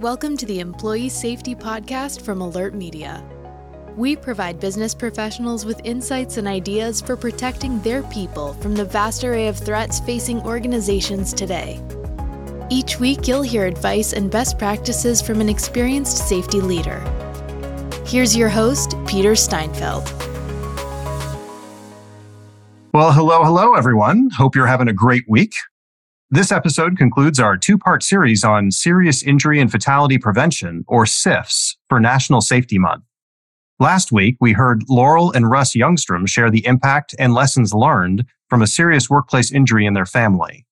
Welcome to the Employee Safety Podcast from AlertMedia. We provide business professionals with insights and ideas for protecting their people from the vast array of threats facing organizations today. Each week, you'll hear advice and best practices from an experienced safety leader. Here's your host, Peter Steinfeld. Well, hello, hello, everyone. Hope you're having a great week. This episode concludes our two part series on serious injury and fatality prevention, or SIFs, for National Safety Month. Last week, we heard Laurel and Russ Youngstrom share the impact and lessons learned from a serious workplace injury in their family.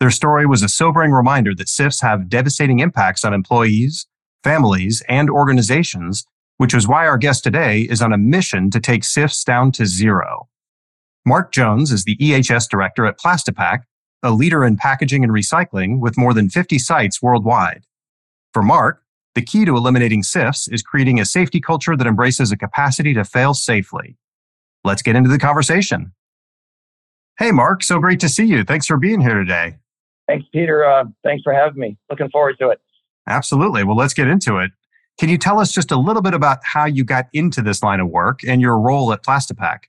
Their story was a sobering reminder that SIFs have devastating impacts on employees, families, and organizations, which is why our guest today is on a mission to take SIFs down to zero. Mark Jones is the EHS director at Plastipak, a leader in packaging and recycling with more than 50 sites worldwide. For Mark, the key to eliminating SIFs is creating a safety culture that embraces a capacity to fail safely. Let's get into the conversation. Hey, Mark, so great to see you. Thanks for being here today. Thanks, Peter. Uh, thanks for having me. Looking forward to it. Absolutely. Well, let's get into it. Can you tell us just a little bit about how you got into this line of work and your role at Plastipak?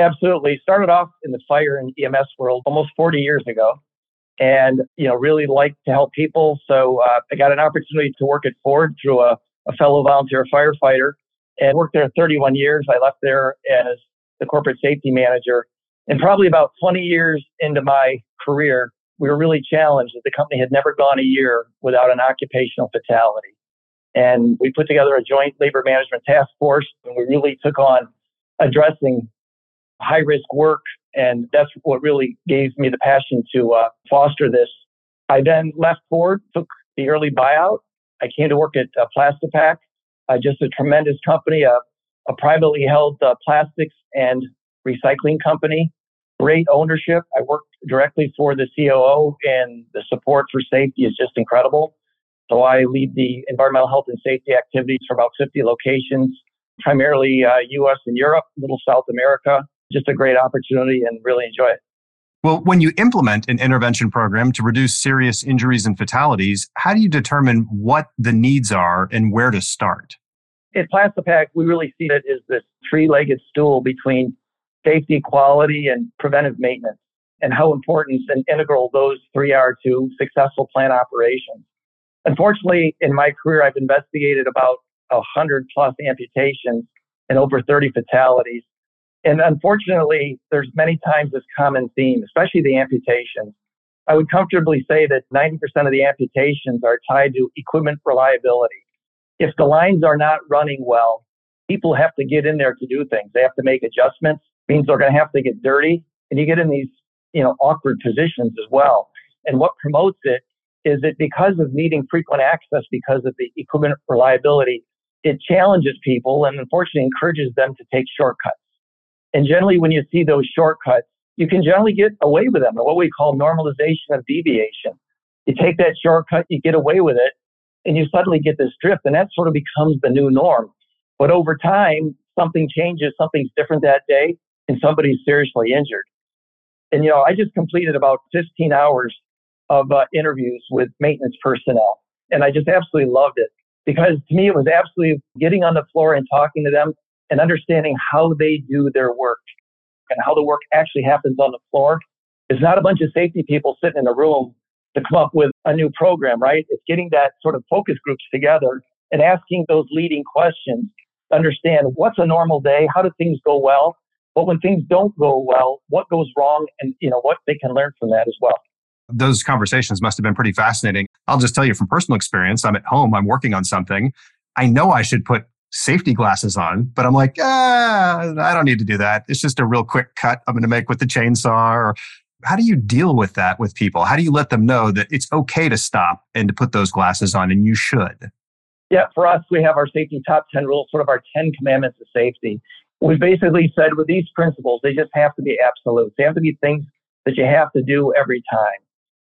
Absolutely. Started off in the fire and EMS world almost 40 years ago and, you know, really like to help people. So uh, I got an opportunity to work at Ford through a, a fellow volunteer firefighter and worked there 31 years. I left there as the corporate safety manager. And probably about 20 years into my career, we were really challenged that the company had never gone a year without an occupational fatality. And we put together a joint labor management task force and we really took on addressing high risk work. And that's what really gave me the passion to uh, foster this. I then left Ford, took the early buyout. I came to work at uh, Plastipak, uh, just a tremendous company, a, a privately held uh, plastics and recycling company. Great ownership. I worked directly for the COO, and the support for safety is just incredible. So I lead the environmental health and safety activities for about 50 locations, primarily uh, U.S. and Europe, little South America just a great opportunity and really enjoy it. Well, when you implement an intervention program to reduce serious injuries and fatalities, how do you determine what the needs are and where to start? At Plastipak, we really see it as this three legged stool between safety, quality, and preventive maintenance, and how important and integral those three are to successful plant operations. Unfortunately, in my career, I've investigated about 100 plus amputations and over 30 fatalities. And unfortunately, there's many times this common theme, especially the amputations. I would comfortably say that 90% of the amputations are tied to equipment reliability. If the lines are not running well, people have to get in there to do things. They have to make adjustments, means they're going to have to get dirty, and you get in these, you know, awkward positions as well. And what promotes it is that because of needing frequent access because of the equipment reliability, it challenges people and unfortunately encourages them to take shortcuts. And generally, when you see those shortcuts, you can generally get away with them, or what we call normalization of deviation. You take that shortcut, you get away with it, and you suddenly get this drift, and that sort of becomes the new norm. But over time, something changes, something's different that day, and somebody's seriously injured. And, you know, I just completed about 15 hours of uh, interviews with maintenance personnel, and I just absolutely loved it because to me, it was absolutely getting on the floor and talking to them and understanding how they do their work and how the work actually happens on the floor is not a bunch of safety people sitting in a room to come up with a new program, right? It's getting that sort of focus groups together and asking those leading questions to understand what's a normal day, how do things go well, but when things don't go well, what goes wrong and you know what they can learn from that as well. Those conversations must have been pretty fascinating. I'll just tell you from personal experience, I'm at home, I'm working on something. I know I should put safety glasses on, but I'm like, ah, I don't need to do that. It's just a real quick cut I'm going to make with the chainsaw. Or how do you deal with that with people? How do you let them know that it's okay to stop and to put those glasses on and you should? Yeah, for us, we have our safety top 10 rules, sort of our 10 commandments of safety. We basically said with these principles, they just have to be absolute. They have to be things that you have to do every time.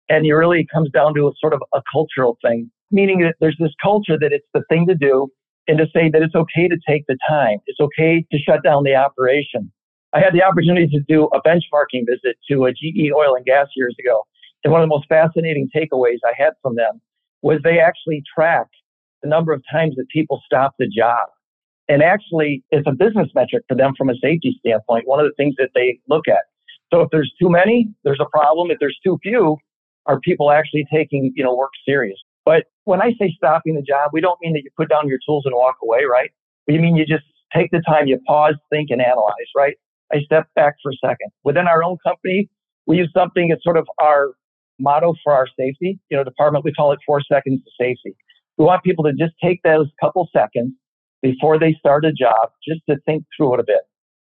And it really comes down to a sort of a cultural thing, meaning that there's this culture that it's the thing to do and to say that it's okay to take the time. It's okay to shut down the operation. I had the opportunity to do a benchmarking visit to a GE oil and gas years ago. And one of the most fascinating takeaways I had from them was they actually track the number of times that people stop the job. And actually, it's a business metric for them from a safety standpoint, one of the things that they look at. So if there's too many, there's a problem. If there's too few, are people actually taking, you know, work serious? But when I say stopping the job, we don't mean that you put down your tools and walk away, right? We mean you just take the time, you pause, think, and analyze, right? I step back for a second. Within our own company, we use something that's sort of our motto for our safety, you know, department. We call it four seconds to safety. We want people to just take those couple seconds before they start a job just to think through it a bit.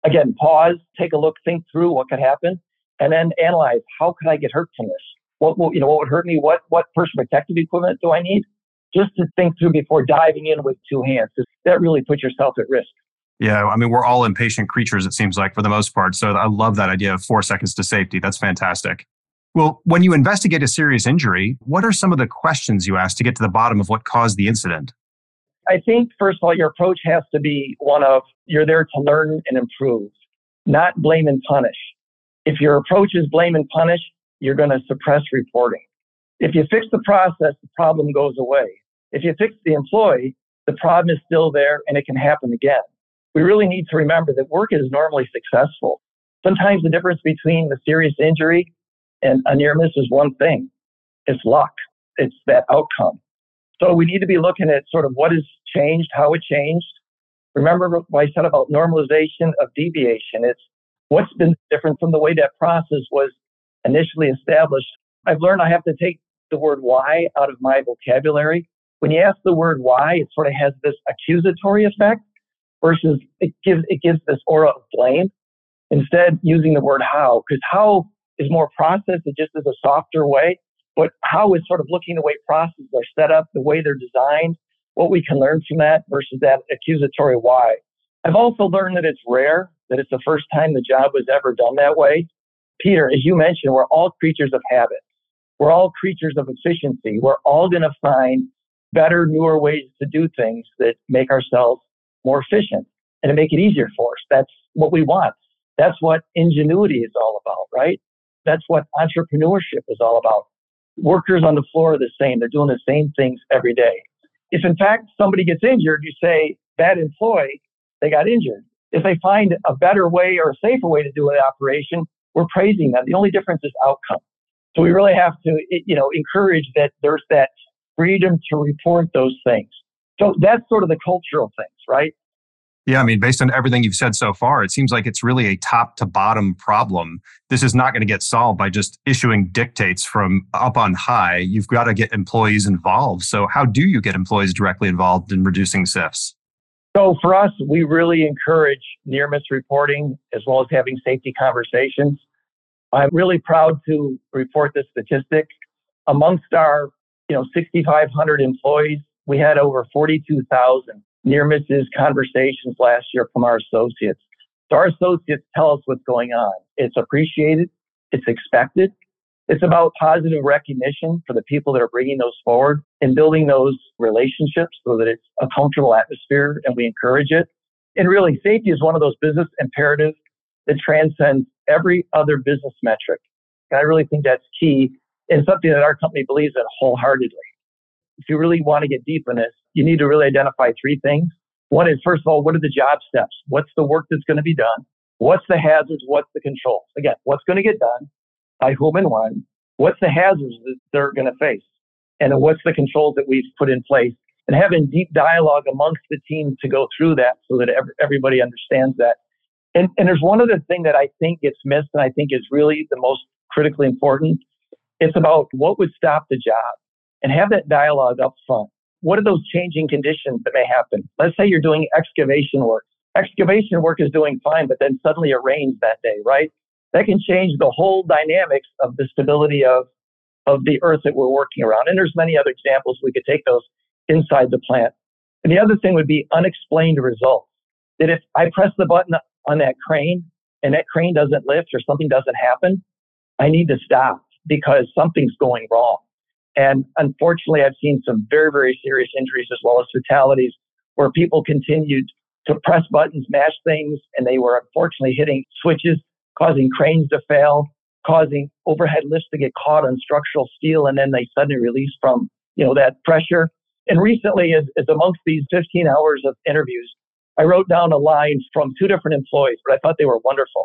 Again, pause, take a look, think through what could happen, and then analyze how could I get hurt from this? What will, you know, what would hurt me? What, what personal protective equipment do I need? Just to think through before diving in with two hands. That really puts yourself at risk. Yeah, I mean, we're all impatient creatures, it seems like, for the most part. So I love that idea of four seconds to safety. That's fantastic. Well, when you investigate a serious injury, what are some of the questions you ask to get to the bottom of what caused the incident? I think, first of all, your approach has to be one of you're there to learn and improve, not blame and punish. If your approach is blame and punish, you're going to suppress reporting. If you fix the process, the problem goes away. If you fix the employee, the problem is still there and it can happen again. We really need to remember that work is normally successful. Sometimes the difference between the serious injury and a near miss is one thing. It's luck. It's that outcome. So we need to be looking at sort of what has changed, how it changed. Remember what I said about normalization of deviation. It's what's been different from the way that process was initially established. I've learned I have to take the word why out of my vocabulary. When you ask the word why, it sort of has this accusatory effect versus it gives it gives this aura of blame. Instead, using the word how, because how is more process. It just is a softer way. But how is sort of looking the way processes are set up, the way they're designed, what we can learn from that versus that accusatory why. I've also learned that it's rare, that it's the first time the job was ever done that way. Peter, as you mentioned, we're all creatures of habit. We're all creatures of efficiency. We're all going to find better, newer ways to do things that make ourselves more efficient and to make it easier for us. That's what we want. That's what ingenuity is all about, right? That's what entrepreneurship is all about. Workers on the floor are the same. They're doing the same things every day. If in fact somebody gets injured, you say, bad employee, they got injured. If they find a better way or a safer way to do an operation, we're praising them. The only difference is outcome. So we really have to, you know, encourage that there's that freedom to report those things. So that's sort of the cultural things, right? Yeah, I mean, based on everything you've said so far, it seems like it's really a top to bottom problem. This is not going to get solved by just issuing dictates from up on high. You've got to get employees involved. So, how do you get employees directly involved in reducing SIFs? So, for us, we really encourage near miss reporting as well as having safety conversations. I'm really proud to report this statistic. Amongst our, you know, 6,500 employees, we had over 42,000 near misses conversations last year from our associates. So our associates tell us what's going on. It's appreciated. It's expected. It's about positive recognition for the people that are bringing those forward and building those relationships so that it's a comfortable atmosphere and we encourage it. And really, safety is one of those business imperatives that transcends every other business metric. And I really think that's key and something that our company believes in wholeheartedly. If you really want to get deep in this, you need to really identify three things. One is, first of all, what are the job steps? What's the work that's going to be done? What's the hazards? What's the controls? Again, what's going to get done? By whom and when? What's the hazards that they're going to face? And what's the controls that we've put in place? And having deep dialogue amongst the team to go through that so that everybody understands that. And, and there's one other thing that I think gets missed and I think is really the most critically important. It's about what would stop the job and have that dialogue up front what are those changing conditions that may happen? Let's say you're doing excavation work. Excavation work is doing fine, but then suddenly it rains that day, right? That can change the whole dynamics of the stability of, of the earth that we're working around. And there's many other examples. We could take those inside the plant. And the other thing would be unexplained results. That if I press the button on that crane and that crane doesn't lift or something doesn't happen, I need to stop because something's going wrong. And unfortunately, I've seen some very, very serious injuries as well as fatalities where people continued to press buttons, mash things, and they were unfortunately hitting switches, causing cranes to fail, causing overhead lifts to get caught on structural steel, and then they suddenly release from you know that pressure. And recently, as, as amongst these 15 hours of interviews, I wrote down a line from two different employees, but I thought they were wonderful.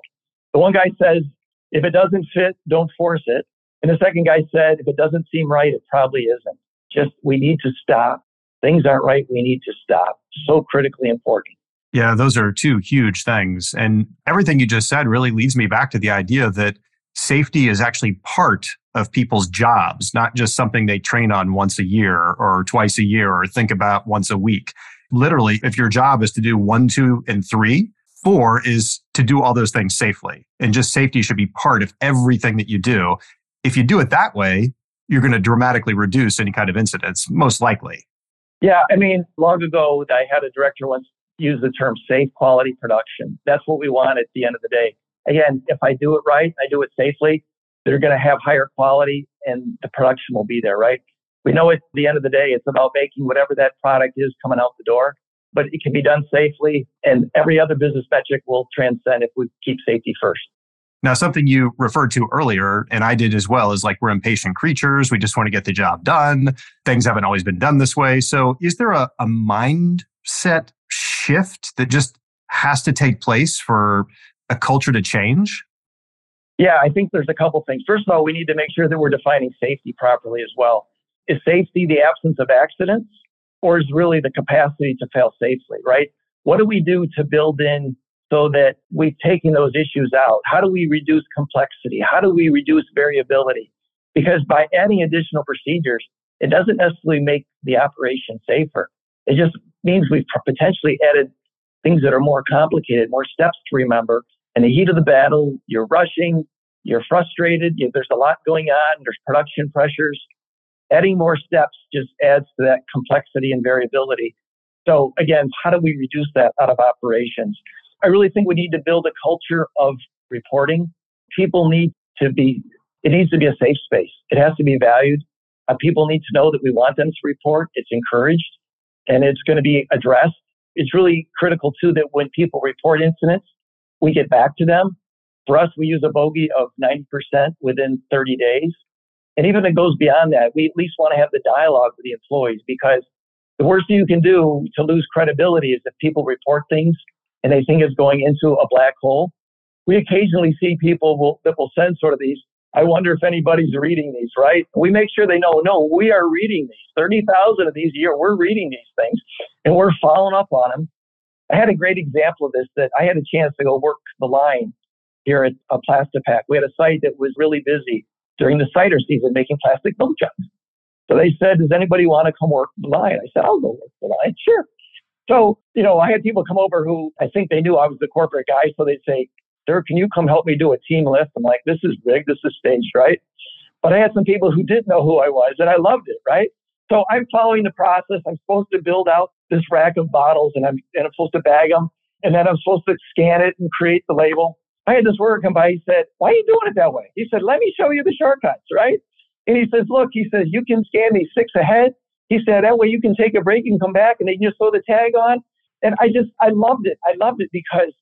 The one guy says, if it doesn't fit, don't force it. And the second guy said, if it doesn't seem right, it probably isn't. Just, we need to stop. Things aren't right. We need to stop. So critically important. Yeah, those are two huge things. And everything you just said really leads me back to the idea that safety is actually part of people's jobs, not just something they train on once a year or twice a year or think about once a week. Literally, if your job is to do one, two, and three, four is to do all those things safely. And just safety should be part of everything that you do. If you do it that way, you're going to dramatically reduce any kind of incidents, most likely. Yeah, I mean, long ago, I had a director once use the term safe quality production. That's what we want at the end of the day. Again, if I do it right, I do it safely, they're going to have higher quality and the production will be there, right? We know at the end of the day, it's about making whatever that product is coming out the door, but it can be done safely and every other business metric will transcend if we keep safety first. Now, something you referred to earlier, and I did as well, is like we're impatient creatures. We just want to get the job done. Things haven't always been done this way. So, is there a, a mindset shift that just has to take place for a culture to change? Yeah, I think there's a couple things. First of all, we need to make sure that we're defining safety properly as well. Is safety the absence of accidents, or is really the capacity to fail safely, right? What do we do to build in so that we've taken those issues out? How do we reduce complexity? How do we reduce variability? Because by adding additional procedures, it doesn't necessarily make the operation safer. It just means we've potentially added things that are more complicated, more steps to remember. In the heat of the battle, you're rushing, you're frustrated, you, there's a lot going on, there's production pressures. Adding more steps just adds to that complexity and variability. So again, how do we reduce that out of operations? I really think we need to build a culture of reporting. People need to be, it needs to be a safe space. It has to be valued. Uh, people need to know that we want them to report. It's encouraged and it's going to be addressed. It's really critical too that when people report incidents, we get back to them. For us, we use a bogey of 90% within 30 days. And even if it goes beyond that, we at least want to have the dialogue with the employees because the worst thing you can do to lose credibility is if people report things and they think it's going into a black hole. We occasionally see people will, that will send sort of these, I wonder if anybody's reading these, right? We make sure they know, no, we are reading these. 30,000 of these a year, we're reading these things and we're following up on them. I had a great example of this that I had a chance to go work the line here at a Plastipak. We had a site that was really busy during the cider season making plastic milk jugs. So they said, does anybody want to come work the line? I said, I'll go work the line. Sure. So, you know, I had people come over who I think they knew I was the corporate guy. So they'd say, sir, can you come help me do a team lift? I'm like, this is big. This is staged, right? But I had some people who didn't know who I was and I loved it, right? So I'm following the process. I'm supposed to build out this rack of bottles and I'm, and I'm supposed to bag them and then I'm supposed to scan it and create the label. I had this worker come by. He said, why are you doing it that way? He said, let me show you the shortcuts, right? And he says, look, he says, you can scan these six ahead he said that way you can take a break and come back and they can just throw the tag on. And I just, I loved it. I loved it because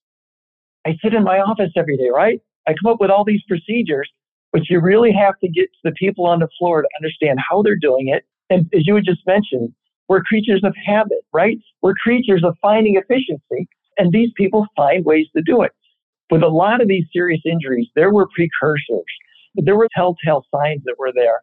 I sit in my office every day, right? I come up with all these procedures, but you really have to get the people on the floor to understand how they're doing it. And as you had just mentioned, we're creatures of habit, right? We're creatures of finding efficiency, and these people find ways to do it. With a lot of these serious injuries, there were precursors. There were telltale signs that were there.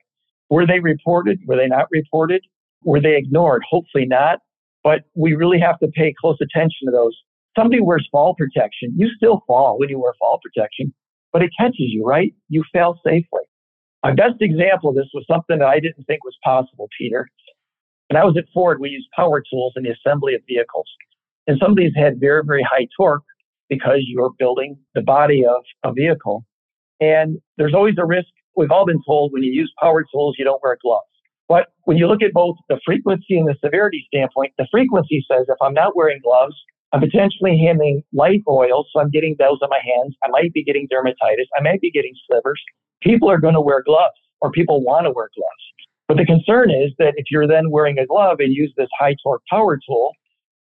Were they reported? Were they not reported? Were they ignored? Hopefully not. But we really have to pay close attention to those. Somebody wears fall protection. You still fall when you wear fall protection, but it catches you, right? You fail safely. My best example of this was something that I didn't think was possible, Peter. When I was at Ford, we used power tools in the assembly of vehicles. And some of these had very, very high torque because you're building the body of a vehicle. And there's always a risk. We've all been told when you use power tools, you don't wear gloves. But when you look at both the frequency and the severity standpoint, the frequency says if I'm not wearing gloves, I'm potentially handling light oils, so I'm getting those on my hands. I might be getting dermatitis. I might be getting slivers. People are going to wear gloves, or people want to wear gloves. But the concern is that if you're then wearing a glove and use this high torque power tool,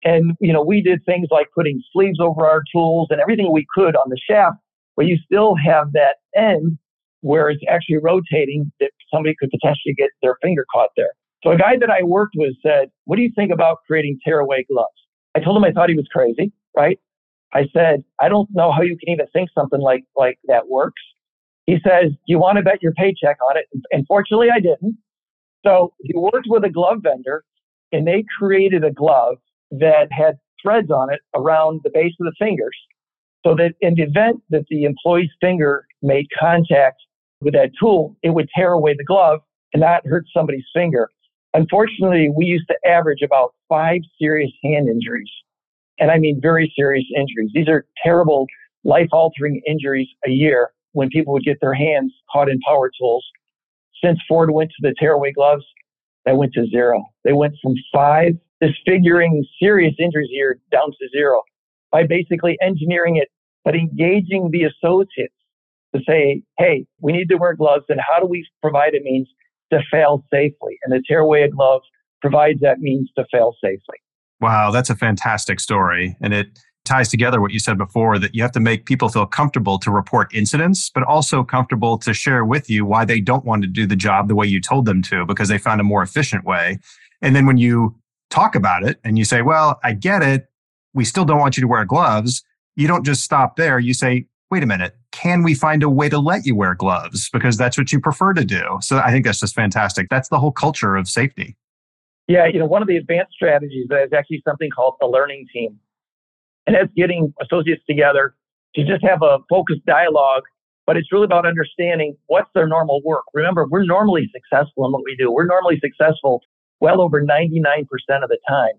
and you know we did things like putting sleeves over our tools and everything we could on the shaft, but you still have that end where it's actually rotating that somebody could potentially get their finger caught there. So a guy that I worked with said, What do you think about creating tearaway gloves? I told him I thought he was crazy, right? I said, I don't know how you can even think something like, like that works. He says, Do you want to bet your paycheck on it? Unfortunately, I didn't. So he worked with a glove vendor and they created a glove that had threads on it around the base of the fingers so that in the event that the employee's finger made contact with that tool, it would tear away the glove and not hurt somebody's finger. Unfortunately, we used to average about five serious hand injuries. And I mean very serious injuries. These are terrible, life altering injuries a year when people would get their hands caught in power tools. Since Ford went to the tearaway gloves, that went to zero. They went from five disfiguring serious injuries a year down to zero by basically engineering it, but engaging the associates to say, hey, we need to wear gloves, and how do we provide a means to fail safely? And the tearaway glove provides that means to fail safely. Wow, that's a fantastic story. And it ties together what you said before that you have to make people feel comfortable to report incidents, but also comfortable to share with you why they don't want to do the job the way you told them to because they found a more efficient way. And then when you talk about it and you say, well, I get it. We still don't want you to wear gloves. You don't just stop there. You say, wait a minute, can we find a way to let you wear gloves? Because that's what you prefer to do. So I think that's just fantastic. That's the whole culture of safety. Yeah, you know, one of the advanced strategies is actually something called the learning team. And that's getting associates together to just have a focused dialogue, but it's really about understanding what's their normal work. Remember, we're normally successful in what we do. We're normally successful well over 99% of the time.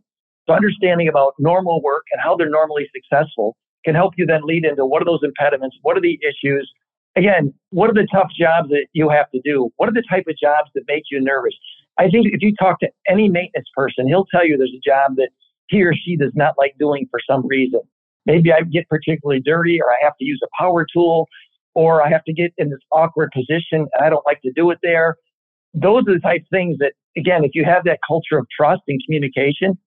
So understanding about normal work and how they're normally successful can help you then lead into what are those impediments? What are the issues? Again, what are the tough jobs that you have to do? What are the type of jobs that make you nervous? I think if you talk to any maintenance person, he'll tell you there's a job that he or she does not like doing for some reason. Maybe I get particularly dirty or I have to use a power tool or I have to get in this awkward position and I don't like to do it there. Those are the type of things that, again, if you have that culture of trust and communication,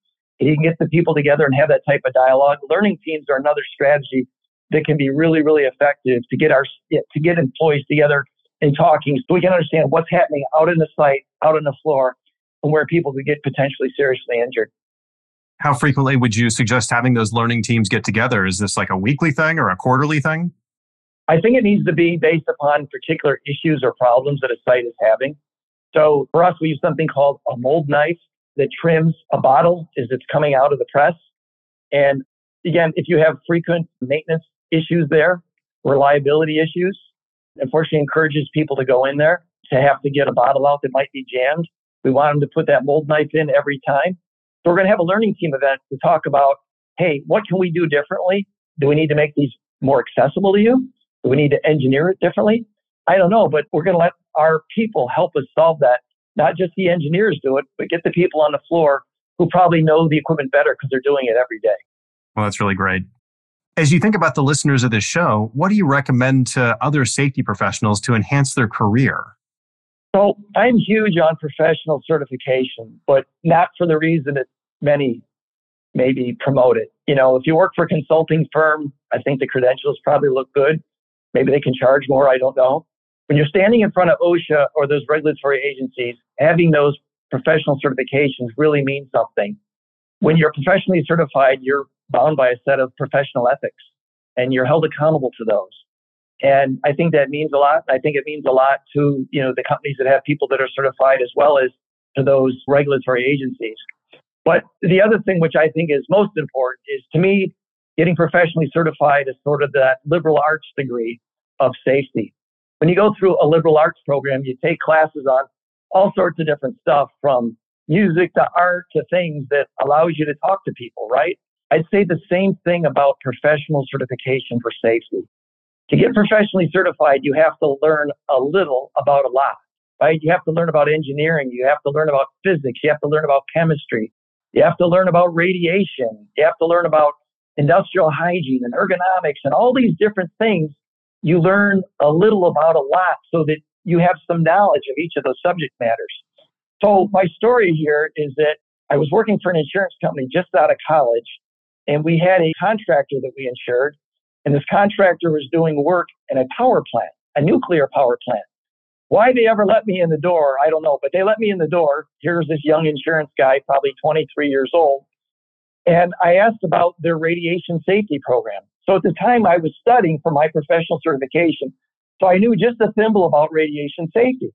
you can get the people together and have that type of dialogue. Learning teams are another strategy that can be really, really effective to get our to get employees together and talking so we can understand what's happening out in the site, out on the floor, and where people could get potentially seriously injured. How frequently would you suggest having those learning teams get together? Is this like a weekly thing or a quarterly thing? I think it needs to be based upon particular issues or problems that a site is having. So for us, we use something called a mold knife that trims a bottle as it's coming out of the press. And again, if you have frequent maintenance issues there, reliability issues, unfortunately encourages people to go in there to have to get a bottle out that might be jammed. We want them to put that mold knife in every time. So we're going to have a learning team event to talk about, hey, what can we do differently? Do we need to make these more accessible to you? Do we need to engineer it differently? I don't know, but we're going to let our people help us solve that. Not just the engineers do it, but get the people on the floor who probably know the equipment better because they're doing it every day. Well, that's really great. As you think about the listeners of this show, what do you recommend to other safety professionals to enhance their career? So I'm huge on professional certification, but not for the reason that many maybe promote it. You know, if you work for a consulting firm, I think the credentials probably look good. Maybe they can charge more. I don't know. When you're standing in front of OSHA or those regulatory agencies, having those professional certifications really means something. When you're professionally certified, you're bound by a set of professional ethics and you're held accountable to those. And I think that means a lot. I think it means a lot to, you know, the companies that have people that are certified as well as to those regulatory agencies. But the other thing which I think is most important is to me, getting professionally certified is sort of that liberal arts degree of safety. When you go through a liberal arts program, you take classes on all sorts of different stuff from music to art to things that allows you to talk to people, right? I'd say the same thing about professional certification for safety. To get professionally certified, you have to learn a little about a lot, right? You have to learn about engineering. You have to learn about physics. You have to learn about chemistry. You have to learn about radiation. You have to learn about industrial hygiene and ergonomics and all these different things. You learn a little about a lot so that you have some knowledge of each of those subject matters. So my story here is that I was working for an insurance company just out of college and we had a contractor that we insured and this contractor was doing work in a power plant, a nuclear power plant. Why they ever let me in the door, I don't know, but they let me in the door. Here's this young insurance guy, probably 23 years old. And I asked about their radiation safety program. So at the time I was studying for my professional certification. So I knew just a thimble about radiation safety.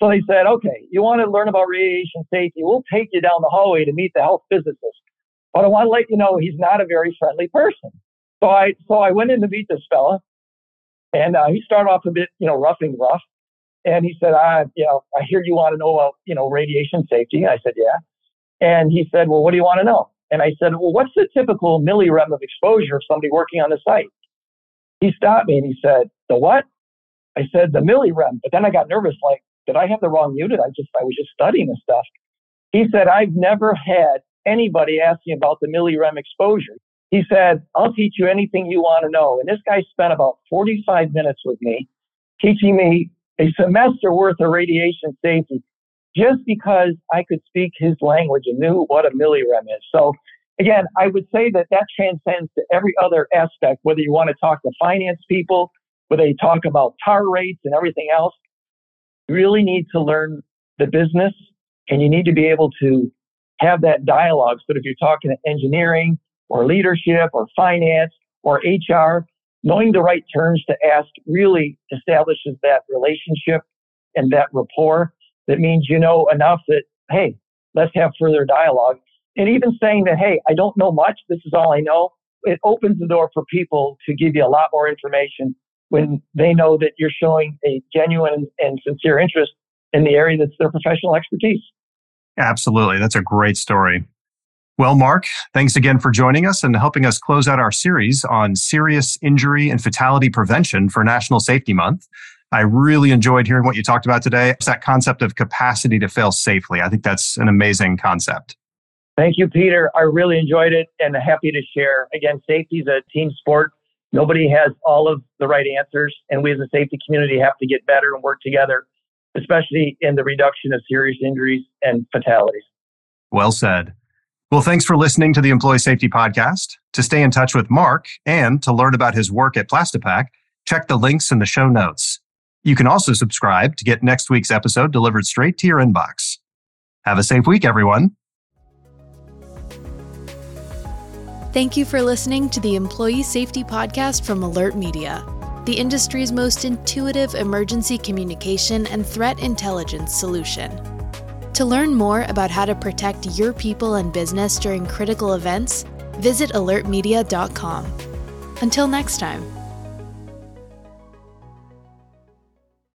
So they said, okay, you want to learn about radiation safety? We'll take you down the hallway to meet the health physicist. But I want to let you know he's not a very friendly person. So I, so I went in to meet this fella and uh, he started off a bit, you know, roughing rough. And he said, I, you know, I hear you want to know about, you know, radiation safety. I said, yeah. And he said, well, what do you want to know? And I said, well, what's the typical millirem of exposure of somebody working on the site? He stopped me and he said, the what? I said, the millirem. But then I got nervous, like, did I have the wrong unit? I just, I was just studying this stuff. He said, I've never had anybody asking about the millirem exposure. He said, I'll teach you anything you want to know. And this guy spent about 45 minutes with me teaching me a semester worth of radiation safety just because I could speak his language and knew what a millirem is. So again, I would say that that transcends to every other aspect, whether you want to talk to finance people, whether you talk about tar rates and everything else. You really need to learn the business and you need to be able to have that dialogue. So if you're talking to engineering or leadership or finance or HR, knowing the right terms to ask really establishes that relationship and that rapport. That means you know enough that, hey, let's have further dialogue. And even saying that, hey, I don't know much, this is all I know, it opens the door for people to give you a lot more information when they know that you're showing a genuine and sincere interest in the area that's their professional expertise. Absolutely. That's a great story. Well, Mark, thanks again for joining us and helping us close out our series on serious injury and fatality prevention for National Safety Month. I really enjoyed hearing what you talked about today. It's that concept of capacity to fail safely. I think that's an amazing concept. Thank you, Peter. I really enjoyed it and happy to share. Again, safety is a team sport. Nobody has all of the right answers, and we as a safety community have to get better and work together, especially in the reduction of serious injuries and fatalities. Well said. Well, thanks for listening to the Employee Safety Podcast. To stay in touch with Mark and to learn about his work at Plastipak, check the links in the show notes. You can also subscribe to get next week's episode delivered straight to your inbox. Have a safe week, everyone. Thank you for listening to the Employee Safety Podcast from Alert Media, the industry's most intuitive emergency communication and threat intelligence solution. To learn more about how to protect your people and business during critical events, visit alertmedia.com. Until next time.